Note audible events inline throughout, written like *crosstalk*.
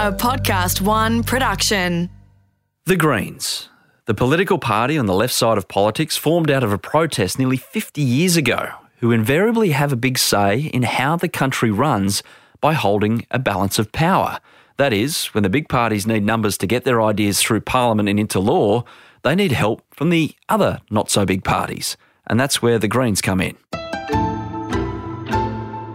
a Podcast One production. The Greens, the political party on the left side of politics, formed out of a protest nearly 50 years ago, who invariably have a big say in how the country runs by holding a balance of power. That is, when the big parties need numbers to get their ideas through Parliament and into law, they need help from the other not so big parties. And that's where the Greens come in.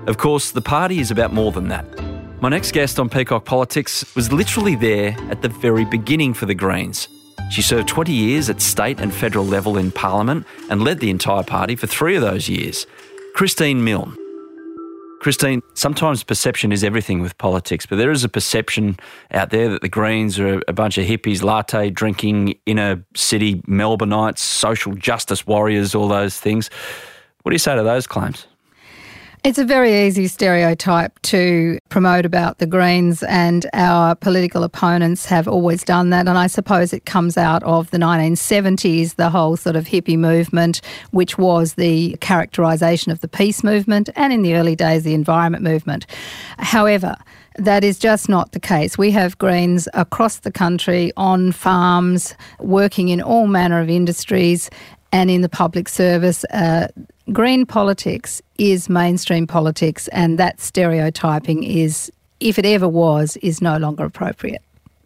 Of course, the party is about more than that. My next guest on Peacock Politics was literally there at the very beginning for the Greens. She served 20 years at state and federal level in Parliament and led the entire party for three of those years. Christine Milne. Christine, sometimes perception is everything with politics, but there is a perception out there that the Greens are a bunch of hippies, latte drinking, inner city Melbourneites, social justice warriors, all those things. What do you say to those claims? It's a very easy stereotype to promote about the Greens, and our political opponents have always done that. And I suppose it comes out of the 1970s, the whole sort of hippie movement, which was the characterisation of the peace movement, and in the early days, the environment movement. However, that is just not the case. We have Greens across the country on farms, working in all manner of industries and in the public service. Uh, green politics is mainstream politics, and that stereotyping is, if it ever was, is no longer appropriate.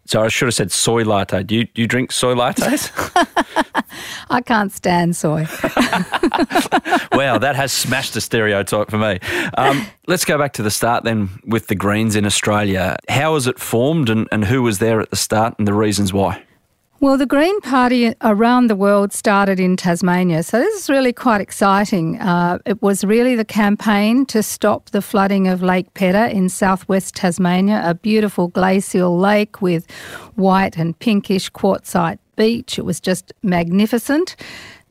So I should have said soy latte. Do you, do you drink soy lattes? *laughs* *laughs* I can't stand soy. *laughs* wow, that has smashed the stereotype for me. Um, let's go back to the start then with the Greens in Australia. How was it formed and, and who was there at the start and the reasons why? Well, the Green Party around the world started in Tasmania, so this is really quite exciting. Uh, it was really the campaign to stop the flooding of Lake Pedder in southwest Tasmania, a beautiful glacial lake with white and pinkish quartzite beach. It was just magnificent.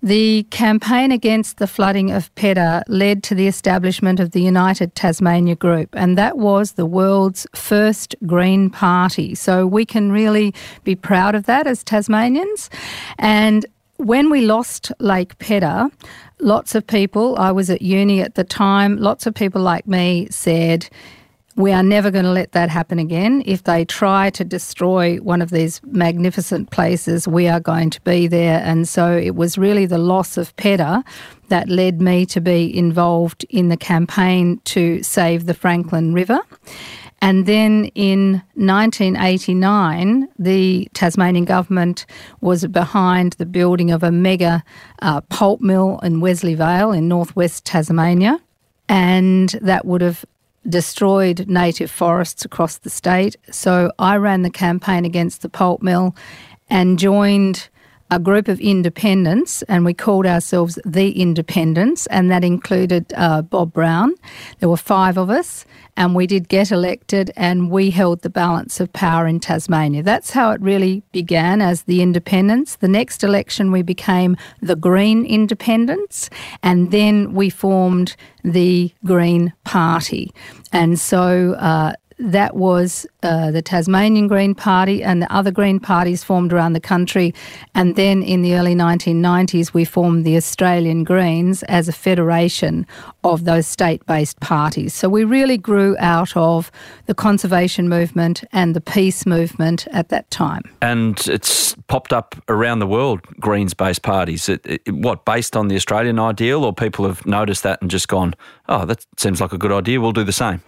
The campaign against the flooding of Pedder led to the establishment of the United Tasmania Group, and that was the world's first Green Party. So we can really be proud of that as Tasmanians. And when we lost Lake Pedder, lots of people, I was at uni at the time, lots of people like me said, we are never going to let that happen again. If they try to destroy one of these magnificent places, we are going to be there. And so it was really the loss of Pedder that led me to be involved in the campaign to save the Franklin River. And then in 1989, the Tasmanian government was behind the building of a mega uh, pulp mill in Wesley Vale in northwest Tasmania. And that would have destroyed native forests across the state. So I ran the campaign against the pulp mill and joined a group of independents, and we called ourselves the Independents, and that included uh, Bob Brown. There were five of us, and we did get elected, and we held the balance of power in Tasmania. That's how it really began as the Independents. The next election, we became the Green Independents, and then we formed the Green Party. And so uh, that was uh, the Tasmanian Green Party and the other Green parties formed around the country. And then in the early 1990s, we formed the Australian Greens as a federation of those state based parties. So we really grew out of the conservation movement and the peace movement at that time. And it's popped up around the world, Greens based parties. It, it, what, based on the Australian ideal, or people have noticed that and just gone, oh, that seems like a good idea, we'll do the same?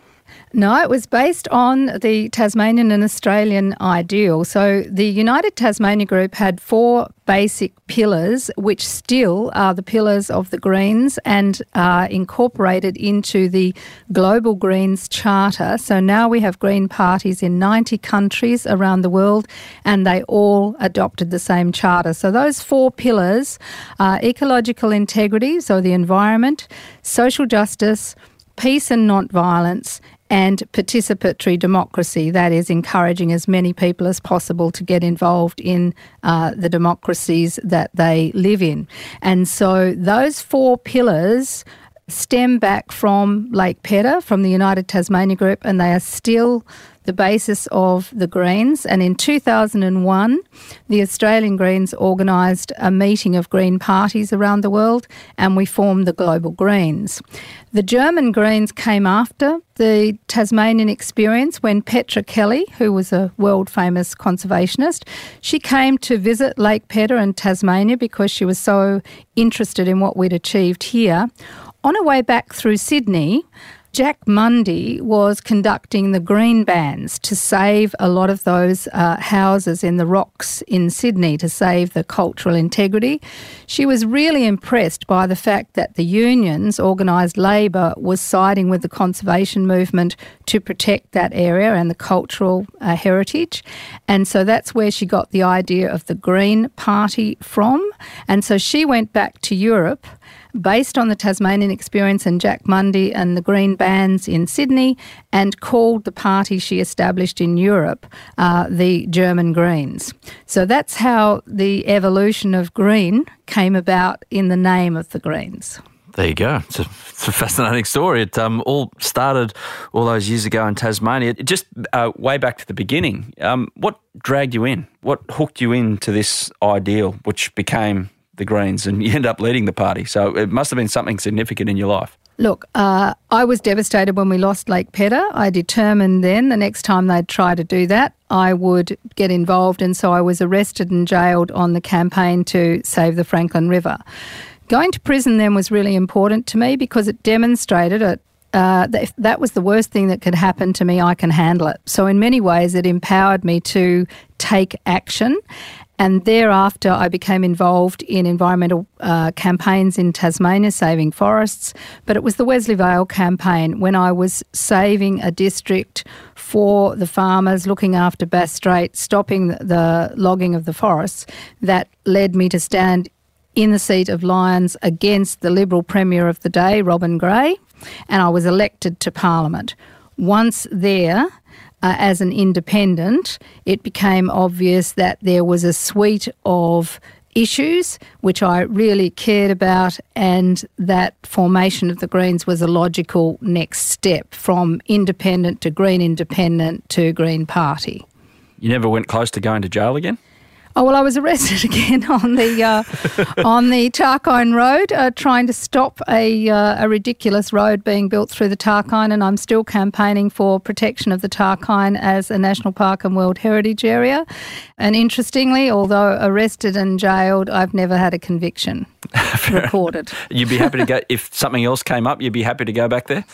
No, it was based on the Tasmanian and Australian ideal. So the United Tasmania Group had four basic pillars, which still are the pillars of the Greens and are incorporated into the Global Greens Charter. So now we have Green parties in 90 countries around the world and they all adopted the same charter. So those four pillars are ecological integrity, so the environment, social justice, peace and non-violence and participatory democracy, that is, encouraging as many people as possible to get involved in uh, the democracies that they live in. And so those four pillars stem back from Lake Pedder, from the United Tasmania Group, and they are still the basis of the Greens. And in 2001, the Australian Greens organised a meeting of Green parties around the world and we formed the Global Greens. The German Greens came after the Tasmanian experience when Petra Kelly, who was a world famous conservationist, she came to visit Lake Pedder in Tasmania because she was so interested in what we'd achieved here. On her way back through Sydney, Jack Mundey was conducting the green bans to save a lot of those uh, houses in the rocks in Sydney to save the cultural integrity. She was really impressed by the fact that the unions, organised labour, was siding with the conservation movement to protect that area and the cultural uh, heritage. And so that's where she got the idea of the Green Party from. And so she went back to Europe based on the Tasmanian experience and Jack Mundey and the Green Bans in Sydney, and called the party she established in Europe uh, the German Greens. So that's how the evolution of green came about in the name of the Greens. There you go. It's a, it's a fascinating story. It um, all started all those years ago in Tasmania. Just uh, way back to the beginning. Um, what dragged you in? What hooked you into this ideal, which became the Greens and *laughs* you end up leading the party. So it must have been something significant in your life. Look, uh, I was devastated when we lost Lake Pedder. I determined then the next time they'd try to do that, I would get involved. And so I was arrested and jailed on the campaign to save the Franklin River. Going to prison then was really important to me because it demonstrated it. Uh, that if that was the worst thing that could happen to me, I can handle it. So, in many ways, it empowered me to take action. And thereafter, I became involved in environmental uh, campaigns in Tasmania, saving forests. But it was the Wesley Vale campaign when I was saving a district for the farmers, looking after Bass Strait, stopping the logging of the forests, that led me to stand in the seat of Lyons against the Liberal Premier of the day, Robin Gray, and I was elected to Parliament. Once there, uh, as an independent, it became obvious that there was a suite of issues which I really cared about, and that formation of the Greens was a logical next step from independent to Green Independent to Green Party. You never went close to going to jail again? Oh well, I was arrested *laughs* again on the uh, on the Tarkine Road, uh, trying to stop a uh, a ridiculous road being built through the Tarkine, and I'm still campaigning for protection of the Tarkine as a national park and World Heritage Area. And interestingly, although arrested and jailed, I've never had a conviction *laughs* recorded. You'd be happy to go if something else came up. You'd be happy to go back there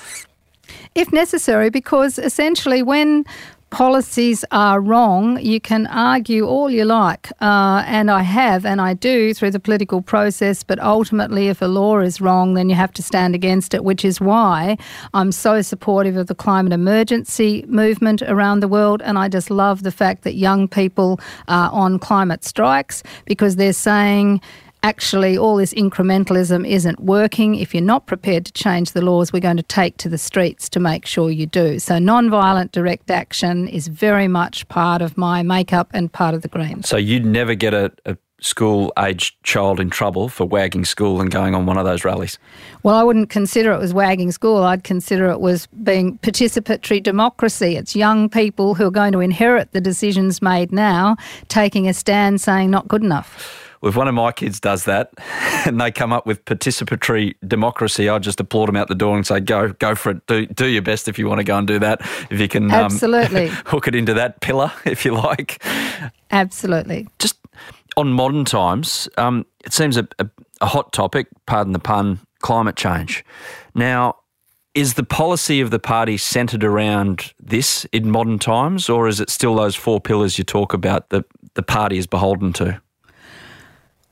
if necessary, because essentially when policies are wrong, you can argue all you like, uh, and I have, and I do through the political process. But ultimately, if a law is wrong, then you have to stand against it, which is why I'm so supportive of the climate emergency movement around the world. And I just love the fact that young people are on climate strikes because they're saying, actually all this incrementalism isn't working. If you're not prepared to change the laws, we're going to take to the streets to make sure you do. So non-violent direct action is very much part of my makeup and part of the Greens. So you'd never get a, a school aged child in trouble for wagging school and going on one of those rallies? Well, I wouldn't consider it was wagging school. I'd consider it was being participatory democracy. It's young people who are going to inherit the decisions made now, taking a stand saying not good enough if one of my kids does that *laughs* and they come up with participatory democracy, I just applaud them out the door and say, "Go, go for it. Do do your best if you want to go and do that. If you can, um, absolutely um, *laughs* hook it into that pillar, *laughs* if you like." Absolutely. Just on modern times, um, it seems a, a, a hot topic. Pardon the pun. Climate change. Now, is the policy of the party centred around this in modern times, or is it still those four pillars you talk about that the party is beholden to?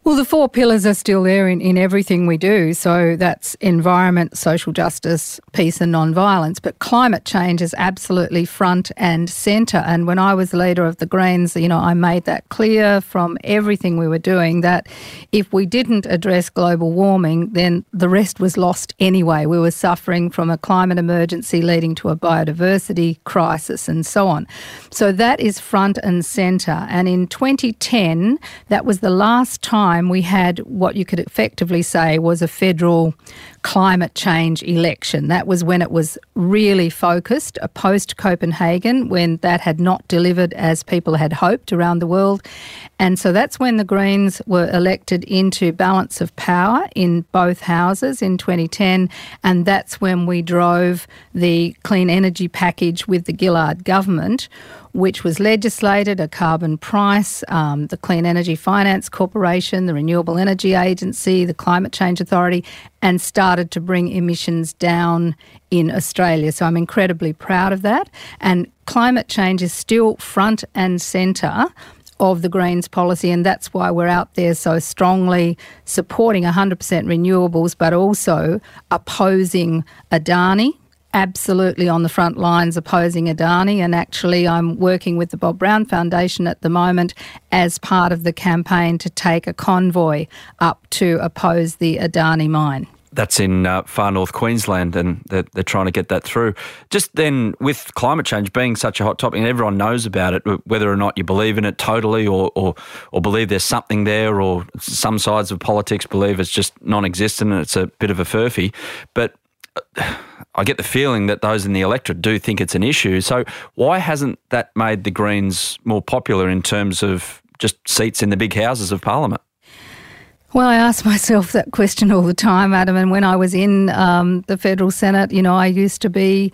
Well, the four pillars are still there in, in everything we do. So that's environment, social justice, peace, and non-violence. But climate change is absolutely front and centre. And when I was leader of the Greens, you know, I made that clear from everything we were doing that if we didn't address global warming, then the rest was lost anyway. We were suffering from a climate emergency leading to a biodiversity crisis and so on. So that is front and centre. And in 2010, that was the last time time, we had what you could effectively say was a federal climate change election. That was when it was really focused, a post Copenhagen, when that had not delivered as people had hoped around the world. And so that's when the Greens were elected into balance of power in both houses in 2010. And that's when we drove the clean energy package with the Gillard government which was legislated, a carbon price, um, the Clean Energy Finance Corporation, the Renewable Energy Agency, the Climate Change Authority, and started to bring emissions down in Australia. So I'm incredibly proud of that. And climate change is still front and centre of the Greens policy, and that's why we're out there so strongly supporting 100% renewables, but also opposing Adani absolutely on the front lines opposing Adani. And actually, I'm working with the Bob Brown Foundation at the moment as part of the campaign to take a convoy up to oppose the Adani mine. That's in uh, far north Queensland, and they're, they're, trying to get that through. Just then, with climate change being such a hot topic, and everyone knows about it, whether or not you believe in it totally, or or, or believe there's something there, or some sides of politics believe it's just non-existent and it's a bit of a furphy. But I get the feeling that those in the electorate do think it's an issue. So why hasn't that made the Greens more popular in terms of just seats in the big houses of Parliament? Well, I ask myself that question all the time, Adam. And when I was in um, the federal Senate, you know, I used to be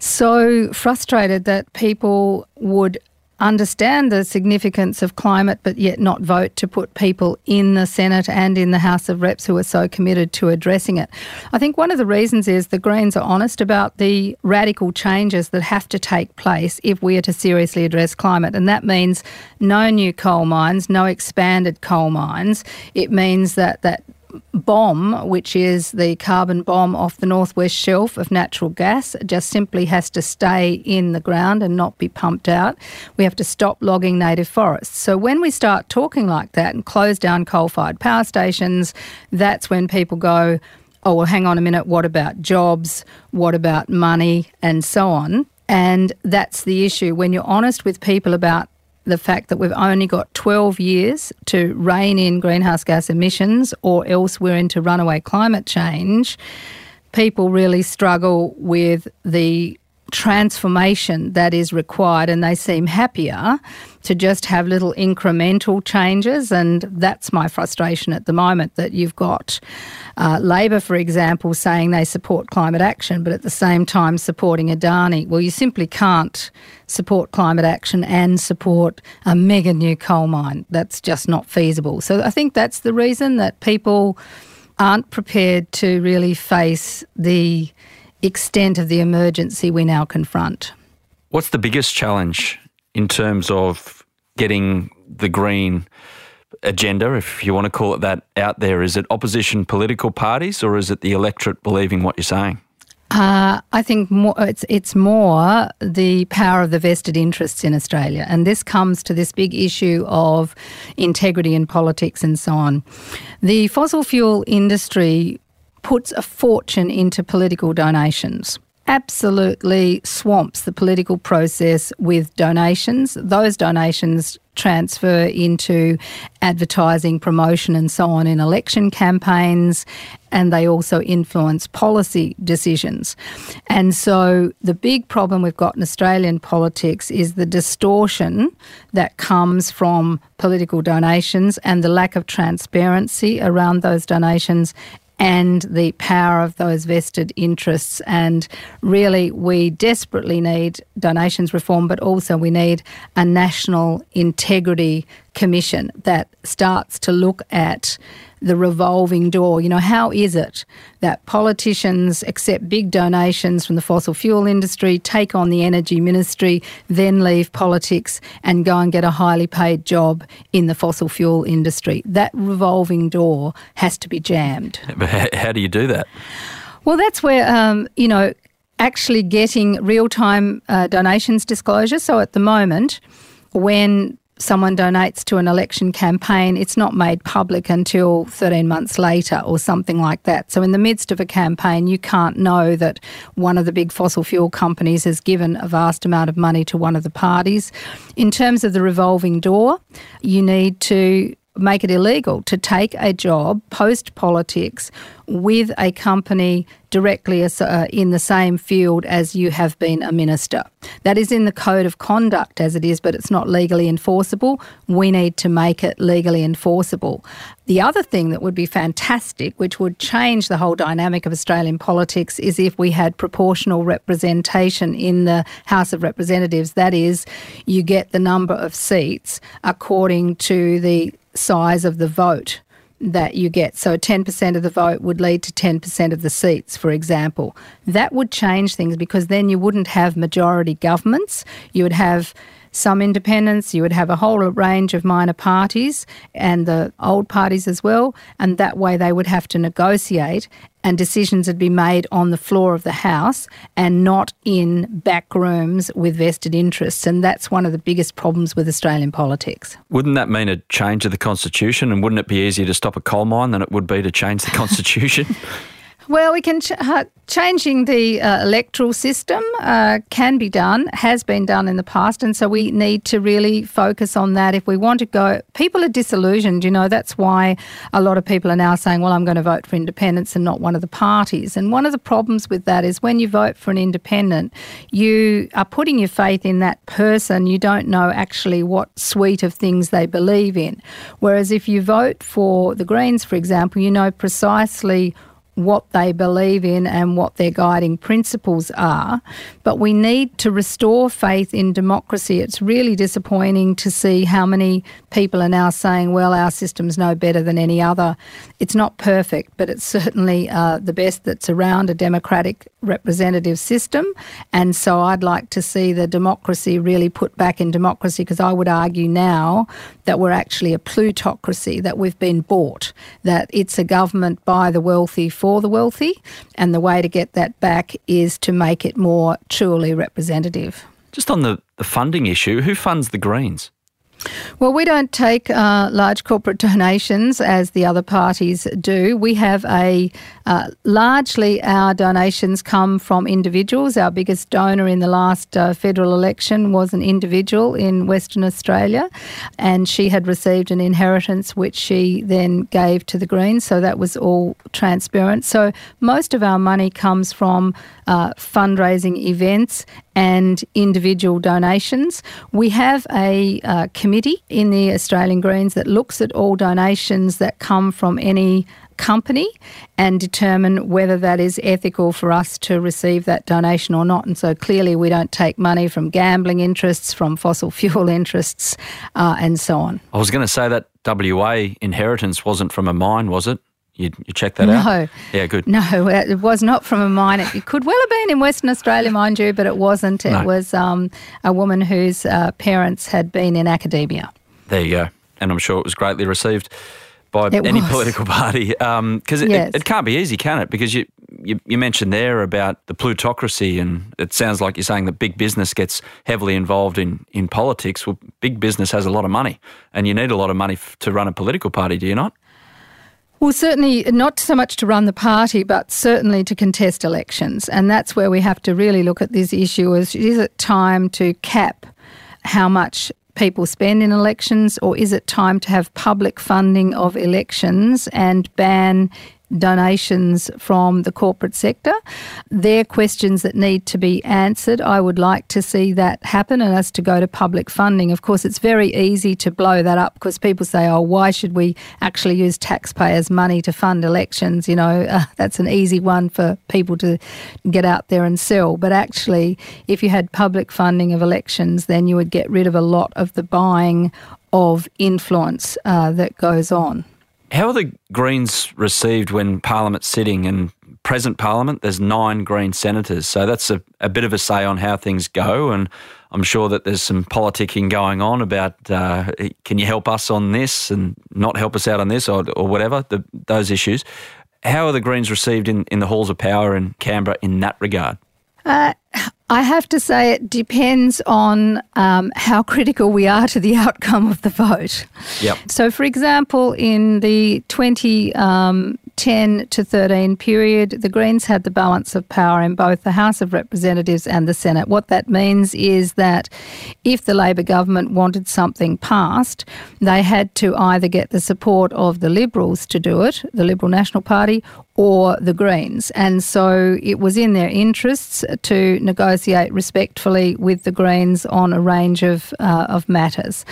so frustrated that people would understand the significance of climate, but yet not vote to put people in the Senate and in the House of Reps who are so committed to addressing it. I think one of the reasons is the Greens are honest about the radical changes that have to take place if we are to seriously address climate. And that means no new coal mines, no expanded coal mines. It means that that BOM, which is the carbon bomb off the northwest shelf of natural gas, just simply has to stay in the ground and not be pumped out. We have to stop logging native forests. So when we start talking like that and close down coal fired power stations, that's when people go, oh, well, hang on a minute, what about jobs? What about money? And so on. And that's the issue. When you're honest with people about the fact that we've only got 12 years to rein in greenhouse gas emissions or else we're into runaway climate change, people really struggle with the transformation that is required and they seem happier to just have little incremental changes. And that's my frustration at the moment that you've got uh, Labor for example saying they support climate action but at the same time supporting Adani. Well you simply can't support climate action and support a mega new coal mine. That's just not feasible. So I think that's the reason that people aren't prepared to really face the extent of the emergency we now confront. What's the biggest challenge in terms of getting the green agenda, if you want to call it that, out there? Is it opposition political parties or is it the electorate believing what you're saying? Uh, I think more, it's it's more the power of the vested interests in Australia, and this comes to this big issue of integrity in politics and so on. The fossil fuel industry puts a fortune into political donations absolutely swamps the political process with donations. Those donations transfer into advertising, promotion, and so on in election campaigns, and they also influence policy decisions. And so, the big problem we've got in Australian politics is the distortion that comes from political donations and the lack of transparency around those donations and the power of those vested interests. And really, we desperately need donations reform, but also we need a national integrity commission that starts to look at the revolving door. You know, how is it that politicians accept big donations from the fossil fuel industry, take on the energy ministry, then leave politics and go and get a highly paid job in the fossil fuel industry? That revolving door has to be jammed. *laughs* But how do you do that? Well, that's where, um, you know, actually getting real time uh, donations disclosure. So at the moment, when someone donates to an election campaign, it's not made public until 13 months later or something like that. So, in the midst of a campaign, you can't know that one of the big fossil fuel companies has given a vast amount of money to one of the parties. In terms of the revolving door, you need to make it illegal to take a job post politics with a company directly uh, in the same field as you have been a minister. That is in the code of conduct as it is, but it's not legally enforceable. We need to make it legally enforceable. The other thing that would be fantastic, which would change the whole dynamic of Australian politics, is if we had proportional representation in the House of Representatives. That is, you get the number of seats according to the size of the vote that you get. So 10% of the vote would lead to 10% of the seats, for example. That would change things because then you wouldn't have majority governments. You would have some independents, you would have a whole range of minor parties and the old parties as well, and that way they would have to negotiate and decisions would be made on the floor of the House and not in back rooms with vested interests. And that's one of the biggest problems with Australian politics. Wouldn't that mean a change of the Constitution? And wouldn't it be easier to stop a coal mine than it would be to change the *laughs* Constitution? Well, we can ch- uh, changing the uh, electoral system uh, can be done, has been done in the past, and so we need to really focus on that. If we want to go, people are disillusioned. You know, that's why a lot of people are now saying, "Well, I'm going to vote for independents and not one of the parties." And one of the problems with that is when you vote for an independent, you are putting your faith in that person. You don't know actually what suite of things they believe in. Whereas if you vote for the Greens, for example, you know precisely what they believe in and what their guiding principles are. But we need to restore faith in democracy. It's really disappointing to see how many people are now saying, well, our system's no better than any other. It's not perfect, but it's certainly uh, the best that's around a democratic representative system. And so I'd like to see the democracy really put back in democracy because I would argue now that we're actually a plutocracy, that we've been bought, that it's a government by the wealthy for the wealthy. And the way to get that back is to make it more truly representative. Just on the, the funding issue, who funds the Greens? Well, we don't take uh, large corporate donations as the other parties do. We have a uh, largely our donations come from individuals. Our biggest donor in the last uh, federal election was an individual in Western Australia, and she had received an inheritance which she then gave to the Greens. So that was all transparent. So most of our money comes from uh, fundraising events and individual donations. We have a uh, committee in the Australian Greens that looks at all donations that come from any company and determine whether that is ethical for us to receive that donation or not. And so clearly, we don't take money from gambling interests, from fossil *laughs* fuel interests, uh, and so on. I was going to say that WA inheritance wasn't from a mine, was it? You, you checked that no. out? No. Yeah, good. No, it was not from a mine. It could well have been in Western Australia, mind you, but it wasn't. It no. was um, a woman whose uh, parents had been in academia. There you go. And I'm sure it was greatly received by it any was. political party. Because um, it, yes. it, it, can't be easy, can it? Because you, you, you mentioned there about the plutocracy, and it sounds like you're saying that big business gets heavily involved in, in politics. Well, big business has a lot of money, and you need a lot of money f- to run a political party, do you not? Well, certainly not so much to run the party, but certainly to contest elections. And that's where we have to really look at this issue is, is it time to cap how much people spend in elections, or is it time to have public funding of elections and ban donations from the corporate sector. They're questions that need to be answered. I would like to see that happen and us to go to public funding. Of course, it's very easy to blow that up because people say, oh, why should we actually use taxpayers' money to fund elections? You know, *laughs* uh, that's an easy one for people to get out there and sell. But actually, if you had public funding of elections, then you would get rid of a lot of the buying of influence uh, that goes on. How are the Greens received when Parliament's sitting? And present Parliament, there's nine Green senators, so that's a, a bit of a say on how things go. And I'm sure that there's some politicking going on about uh, can you help us on this and not help us out on this or, or whatever, the, those issues. How are the Greens received in, in the halls of power in Canberra in that regard? Uh, I have to say it depends on um, how critical we are to the *laughs* outcome of the vote. Yep. So, for example, in the 20 um, 10 to 13 period, the Greens had the balance of power in both the House of Representatives and the Senate. What that means is that if the Labor government wanted something passed, they had to either get the support of the Liberals to do it, the Liberal National Party, or the Greens. And so it was in their interests to negotiate respectfully with the Greens on a range of, uh, of matters.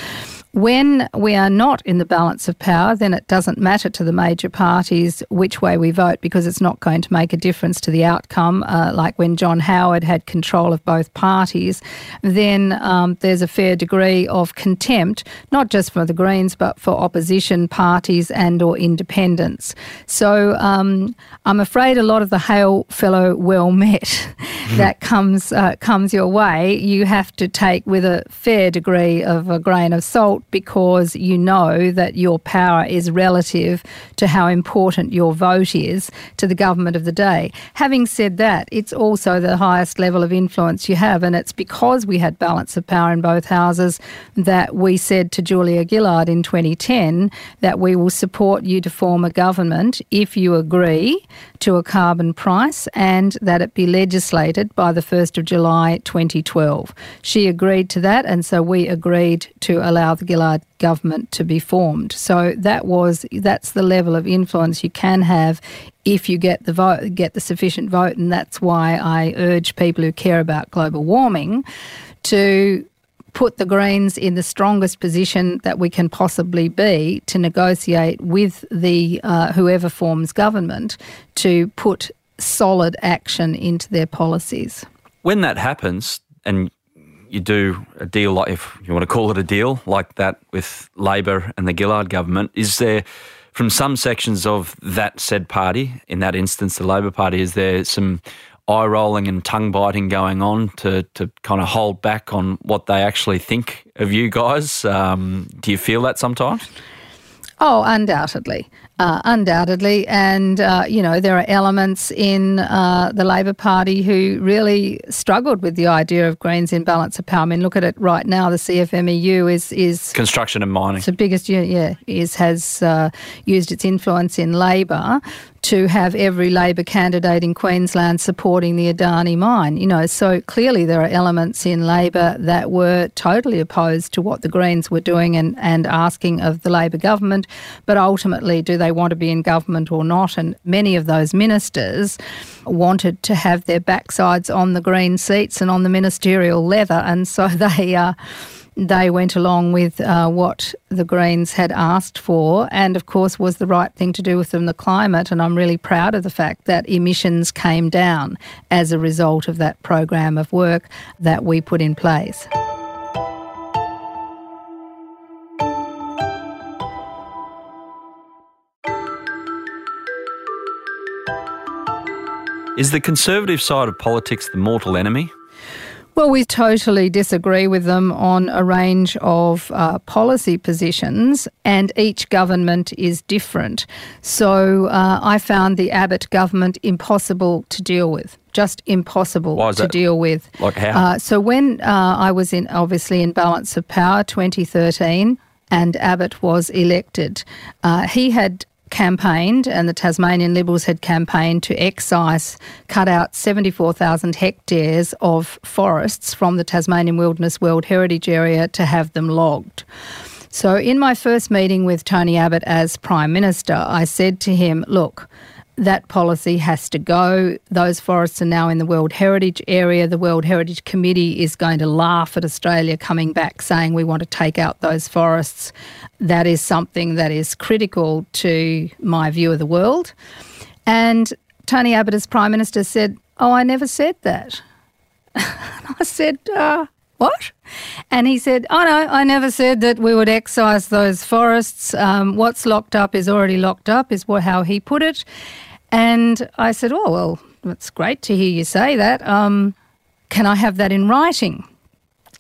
When we are not in the balance of power, then it doesn't matter to the major parties which way we vote because it's not going to make a difference to the outcome. Uh, like when John Howard had control of both parties, then um, there's a fair degree of contempt, not just for the Greens, but for opposition parties and or independents. So um, I'm afraid a lot of the hail fellow well met *laughs* that comes uh, comes your way, you have to take with a fair degree of a grain of salt because you know that your power is relative to how important your vote is to the government of the day. Having said that, it's also the highest level of influence you have, and it's because we had balance of power in both houses that we said to Julia Gillard in 2010 that we will support you to form a government if you agree to a carbon price and that it be legislated by the 1st of July 2012. She agreed to that, and so we agreed to allow the Government to be formed. So that was that's the level of influence you can have if you get the vote, get the sufficient vote, and that's why I urge people who care about global warming to put the Greens in the strongest position that we can possibly be to negotiate with the uh, whoever forms government to put solid action into their policies. When that happens, and you do a deal like, if you want to call it a deal like that with Labor and the Gillard government, is there, from some sections of that said party, in that instance the Labor Party, is there some eye rolling and tongue biting going on to, to kind of hold back on what they actually think of you guys? Um, do you feel that sometimes? Oh, undoubtedly. Uh, undoubtedly. And, uh, you know, there are elements in uh, the Labor Party who really struggled with the idea of Greens in balance of power. I mean, look at it right now. The CFMEU is. is Construction and mining. It's the biggest, yeah, is, has uh, used its influence in Labor to have every Labor candidate in Queensland supporting the Adani mine. You know, so clearly there are elements in Labor that were totally opposed to what the Greens were doing and, and asking of the Labor government. But ultimately, do they want to be in government or not? And many of those ministers wanted to have their backsides on the Green seats and on the ministerial leather. And so *laughs* they. Uh, they went along with uh, what the Greens had asked for, and of course was the right thing to do within the climate. And I'm really proud of the fact that emissions came down as a result of that program of work that we put in place. Is the conservative side of politics the mortal enemy? Well, we totally disagree with them on a range of uh, policy positions, and each government is different. So uh, I found the Abbott government impossible to deal with. Just impossible to that? deal with. Like how? Uh, so when uh, I was in, obviously in balance of power, 2013, and Abbott was elected, uh, he had campaigned and the Tasmanian Liberals had campaigned to excise, cut out 74,000 hectares of forests from the Tasmanian Wilderness World Heritage Area to have them logged. So, in my first meeting with Tony Abbott as Prime Minister, I said to him, Look, that policy has to go. Those forests are now in the World Heritage Area. The World Heritage Committee is going to laugh at Australia coming back saying we want to take out those forests. That is something that is critical to my view of the world. And Tony Abbott, as Prime Minister, said, Oh, I never said that. *laughs* I said, uh, what? And he said, Oh, no, I never said that we would excise those forests. Um, what's locked up is already locked up, is how he put it. And I said, Oh, well, it's great to hear you say that. Um, can I have that in writing?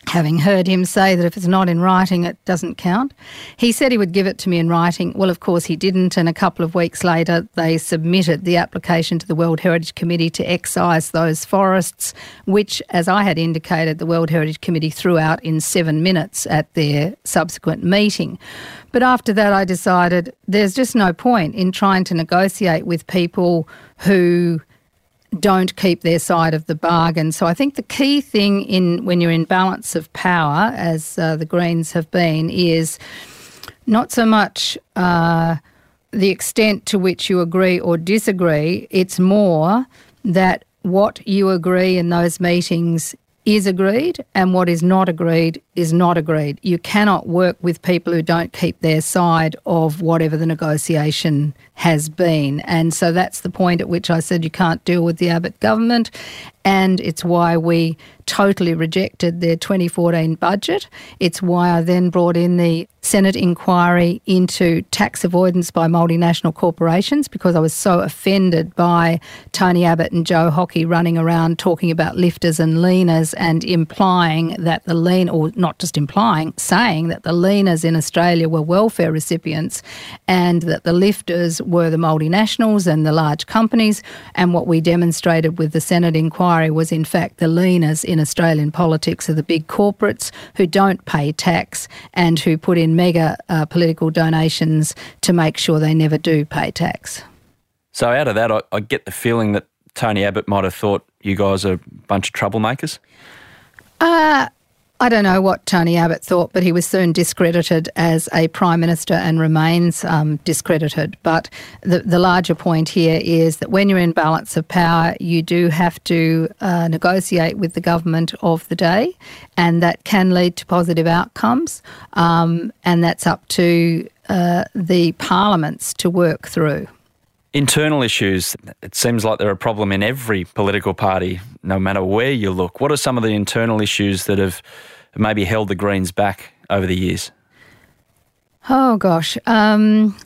Having heard him say that if it's not in writing, it doesn't count. He said he would give it to me in writing. Well, of course, he didn't. And a couple of weeks later, they submitted the application to the World Heritage Committee to excise those forests, which, as I had indicated, the World Heritage Committee threw out in seven minutes at their subsequent meeting. But after that, I decided there's just no point in trying to negotiate with people who don't keep their side of the bargain. So I think the key thing in when you're in balance of power, as uh, the Greens have been, is not so much uh, the extent to which you agree or disagree. It's more that what you agree in those meetings is agreed and what is not agreed is not agreed. You cannot work with people who don't keep their side of whatever the negotiation has been. And so that's the point at which I said you can't deal with the Abbott government. And it's why we totally rejected their 2014 budget. It's why I then brought in the Senate inquiry into tax avoidance by multinational corporations because I was so offended by Tony Abbott and Joe Hockey running around talking about lifters and leaners and implying that the lean, or not just implying, saying that the leaners in Australia were welfare recipients and that the lifters were the multinationals and the large companies. And what we demonstrated with the Senate inquiry was, in fact, the leaners in Australian politics are the big corporates who don't pay tax and who put in mega uh, political donations to make sure they never do pay tax. So, out of that, I, I get the feeling that Tony Abbott might have thought you guys are a bunch of troublemakers. Uh, I don't know what Tony Abbott thought, but he was soon discredited as a Prime Minister and remains um, discredited. But the, the larger point here is that when you're in balance of power, you do have to uh, negotiate with the government of the day, and that can lead to positive outcomes. Um, and that's up to uh, the parliaments to work through. Internal issues, it seems like they're a problem in every political party, no matter where you look. What are some of the internal issues that have maybe held the Greens back over the years? Oh, gosh. Um,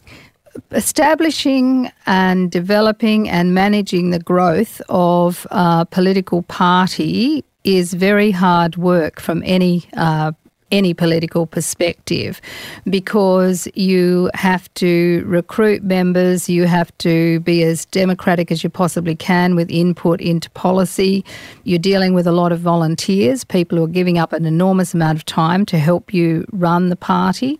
establishing and developing and managing the growth of a political party is very hard work from any uh, any political perspective because you have to recruit members, you have to be as democratic as you possibly can with input into policy. You're dealing with a lot of volunteers, people who are giving up an enormous amount of time to help you run the party.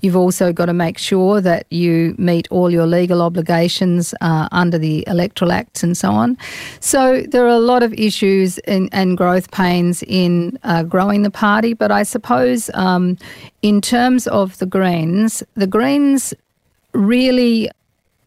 You've also got to make sure that you meet all your legal obligations uh, under the Electoral Acts and so on. So there are a lot of issues in, and growth pains in uh, growing the party, but I suppose suppose um, in terms of the Greens, the Greens really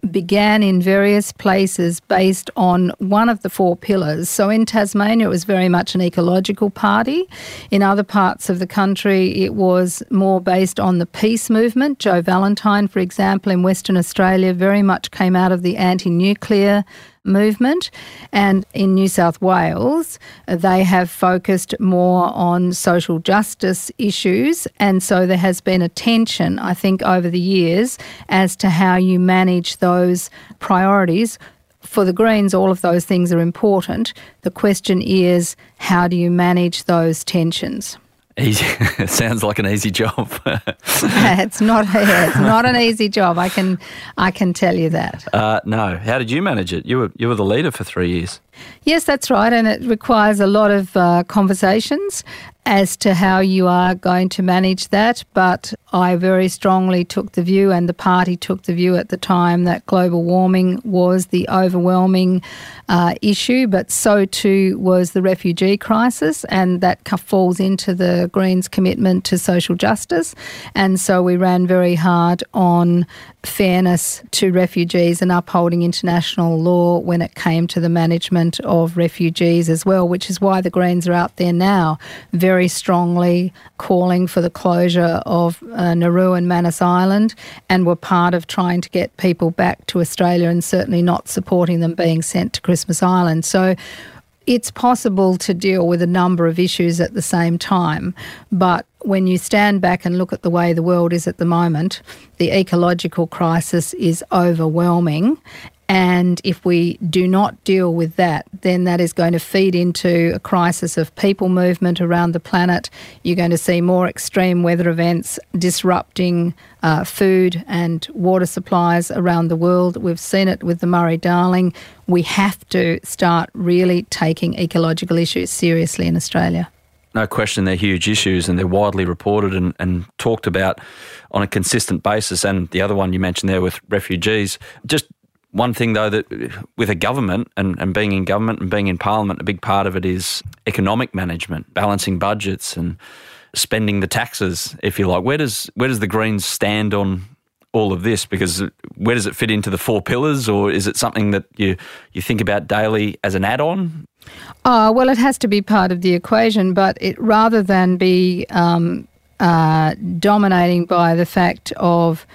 began in various places based on one of the four pillars. So in Tasmania, it was very much an ecological party. In other parts of the country, it was more based on the peace movement. Jo Vallentine, for example, in Western Australia, very much came out of the anti nuclear movement. And in New South Wales, they have focused more on social justice issues. And so there has been a tension, I think, over the years as to how you manage those priorities. For the Greens, all of those things are important. The question is, how do you manage those tensions? Easy. it *laughs* sounds like an easy job. *laughs* it's not. It's not an easy job. I can. I can tell you that. Uh, no. How did you manage it? You were you were the leader for three years. Yes, that's right, and it requires a lot of uh, conversations as to how you are going to manage that. But I very strongly took the view, and the party took the view at the time, that global warming was the overwhelming uh, issue, but so too was the refugee crisis, and that falls into the Greens' commitment to social justice. And so we ran very hard on fairness to refugees and upholding international law when it came to the management of refugees as well, which is why the Greens are out there now very strongly calling for the closure of uh, Nauru and Manus Island and were part of trying to get people back to Australia and certainly not supporting them being sent to Christmas Island. So it's possible to deal with a number of issues at the same time, but when you stand back and look at the way the world is at the moment, the ecological crisis is overwhelming And if we do not deal with that, then that is going to feed into a crisis of people movement around the planet. You're going to see more extreme weather events disrupting uh, food and water supplies around the world. We've seen it with the Murray Darling. We have to start really taking ecological issues seriously in Australia. No question, they're huge issues and they're widely reported and, and talked about on a consistent basis. And the other one you mentioned there with refugees. Just one thing, though, that with a government and, and being in government and being in parliament, a big part of it is economic management, balancing budgets and spending the taxes, if you like. Where does where does the Greens stand on all of this? Because where does it fit into the four pillars, or is it something that you you think about daily as an add-on? Uh, well, it has to be part of the equation, but it rather than be um, uh, dominating by the fact of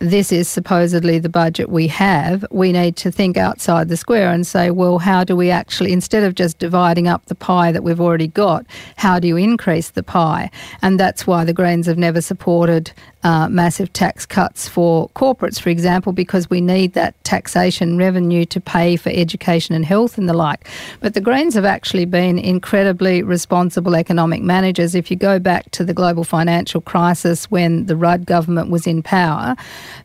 this is supposedly the budget we have, we need to think outside the square and say, well, how do we actually, instead of just dividing up the pie that we've already got, how do you increase the pie? And that's why the Greens have never supported uh, massive tax cuts for corporates, for example, because we need that taxation revenue to pay for education and health and the like. But the Greens have actually been incredibly responsible economic managers. If you go back to the global financial crisis when the Rudd government was in power,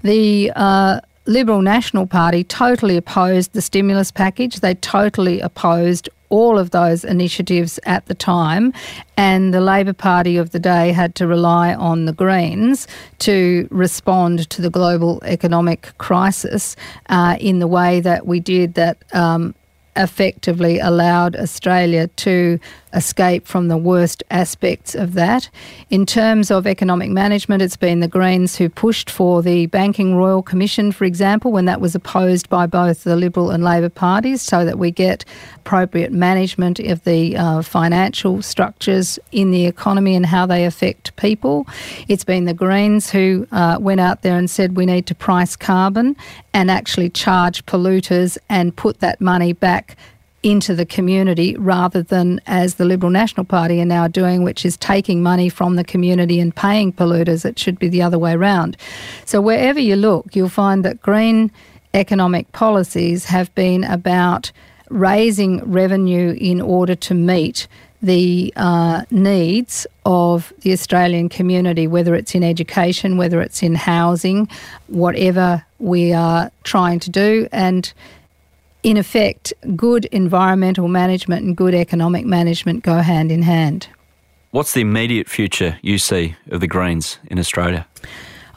the uh, Liberal National Party totally opposed the stimulus package. They totally opposed all of those initiatives at the time, and the Labor Party of the day had to rely on the Greens to respond to the global economic crisis uh, in the way that we did that. Um, effectively allowed Australia to escape from the worst aspects of that. In terms of economic management, it's been the Greens who pushed for the Banking Royal Commission, for example, when that was opposed by both the Liberal and Labor parties, so that we get appropriate management of the uh, financial structures in the economy and how they affect people. It's been the Greens who uh, went out there and said we need to price carbon and actually charge polluters and put that money back into the community rather than as the Liberal National Party are now doing, which is taking money from the community and paying polluters. It should be the other way around. So wherever you look, you'll find that green economic policies have been about raising revenue in order to meet the uh, needs of the Australian community, whether it's in education, whether it's in housing, whatever we are trying to do. And in effect, good environmental management and good economic management go hand in hand. What's the immediate future you see of the Greens in Australia?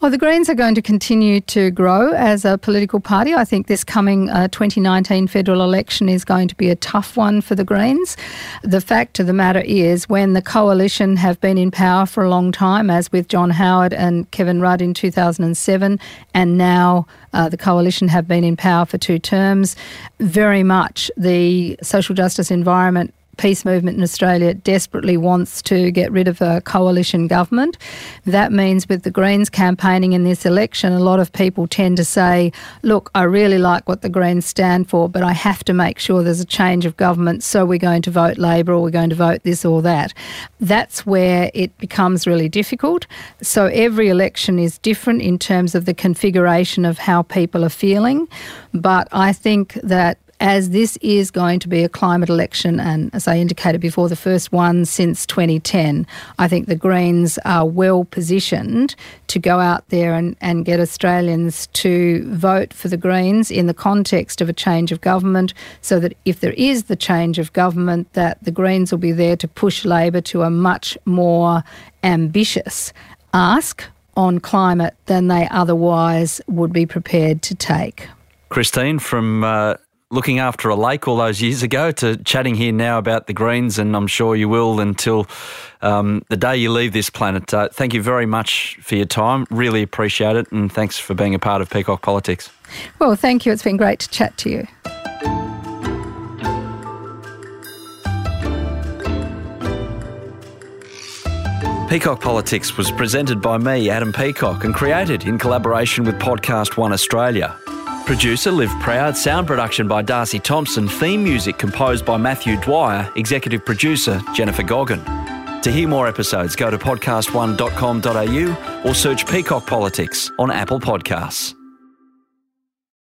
Well, the Greens are going to continue to grow as a political party. I think this coming uh, 2019 federal election is going to be a tough one for the Greens. The fact of the matter is, when the coalition have been in power for a long time, as with John Howard and Kevin Rudd in 2007, and now uh, the coalition have been in power for two terms, very much the social justice environment peace movement in Australia desperately wants to get rid of a coalition government. That means with the Greens campaigning in this election, a lot of people tend to say, look, I really like what the Greens stand for, but I have to make sure there's a change of government, so we're going to vote Labor or we're going to vote this or that. That's where it becomes really difficult. So every election is different in terms of the configuration of how people are feeling. But I think that as this is going to be a climate election, and as I indicated before, the first one since 2010, I think the Greens are well positioned to go out there and, and get Australians to vote for the Greens in the context of a change of government, so that if there is the change of government, that the Greens will be there to push Labor to a much more ambitious ask on climate than they otherwise would be prepared to take. Christine from uh, looking after a lake all those years ago to chatting here now about the Greens, and I'm sure you will until um, the day you leave this planet. Uh, thank you very much for your time. Really appreciate it, and thanks for being a part of Peacock Politics. Well, thank you. It's been great to chat to you. Peacock Politics was presented by me, Adam Peacock, and created in collaboration with Podcast One Australia. Producer Liv Proud, sound production by Darcy Thompson, theme music composed by Matthew Dwyer, executive producer Jennifer Goggin. To hear more episodes, go to podcast1.com.au or search Peacock Politics on Apple Podcasts.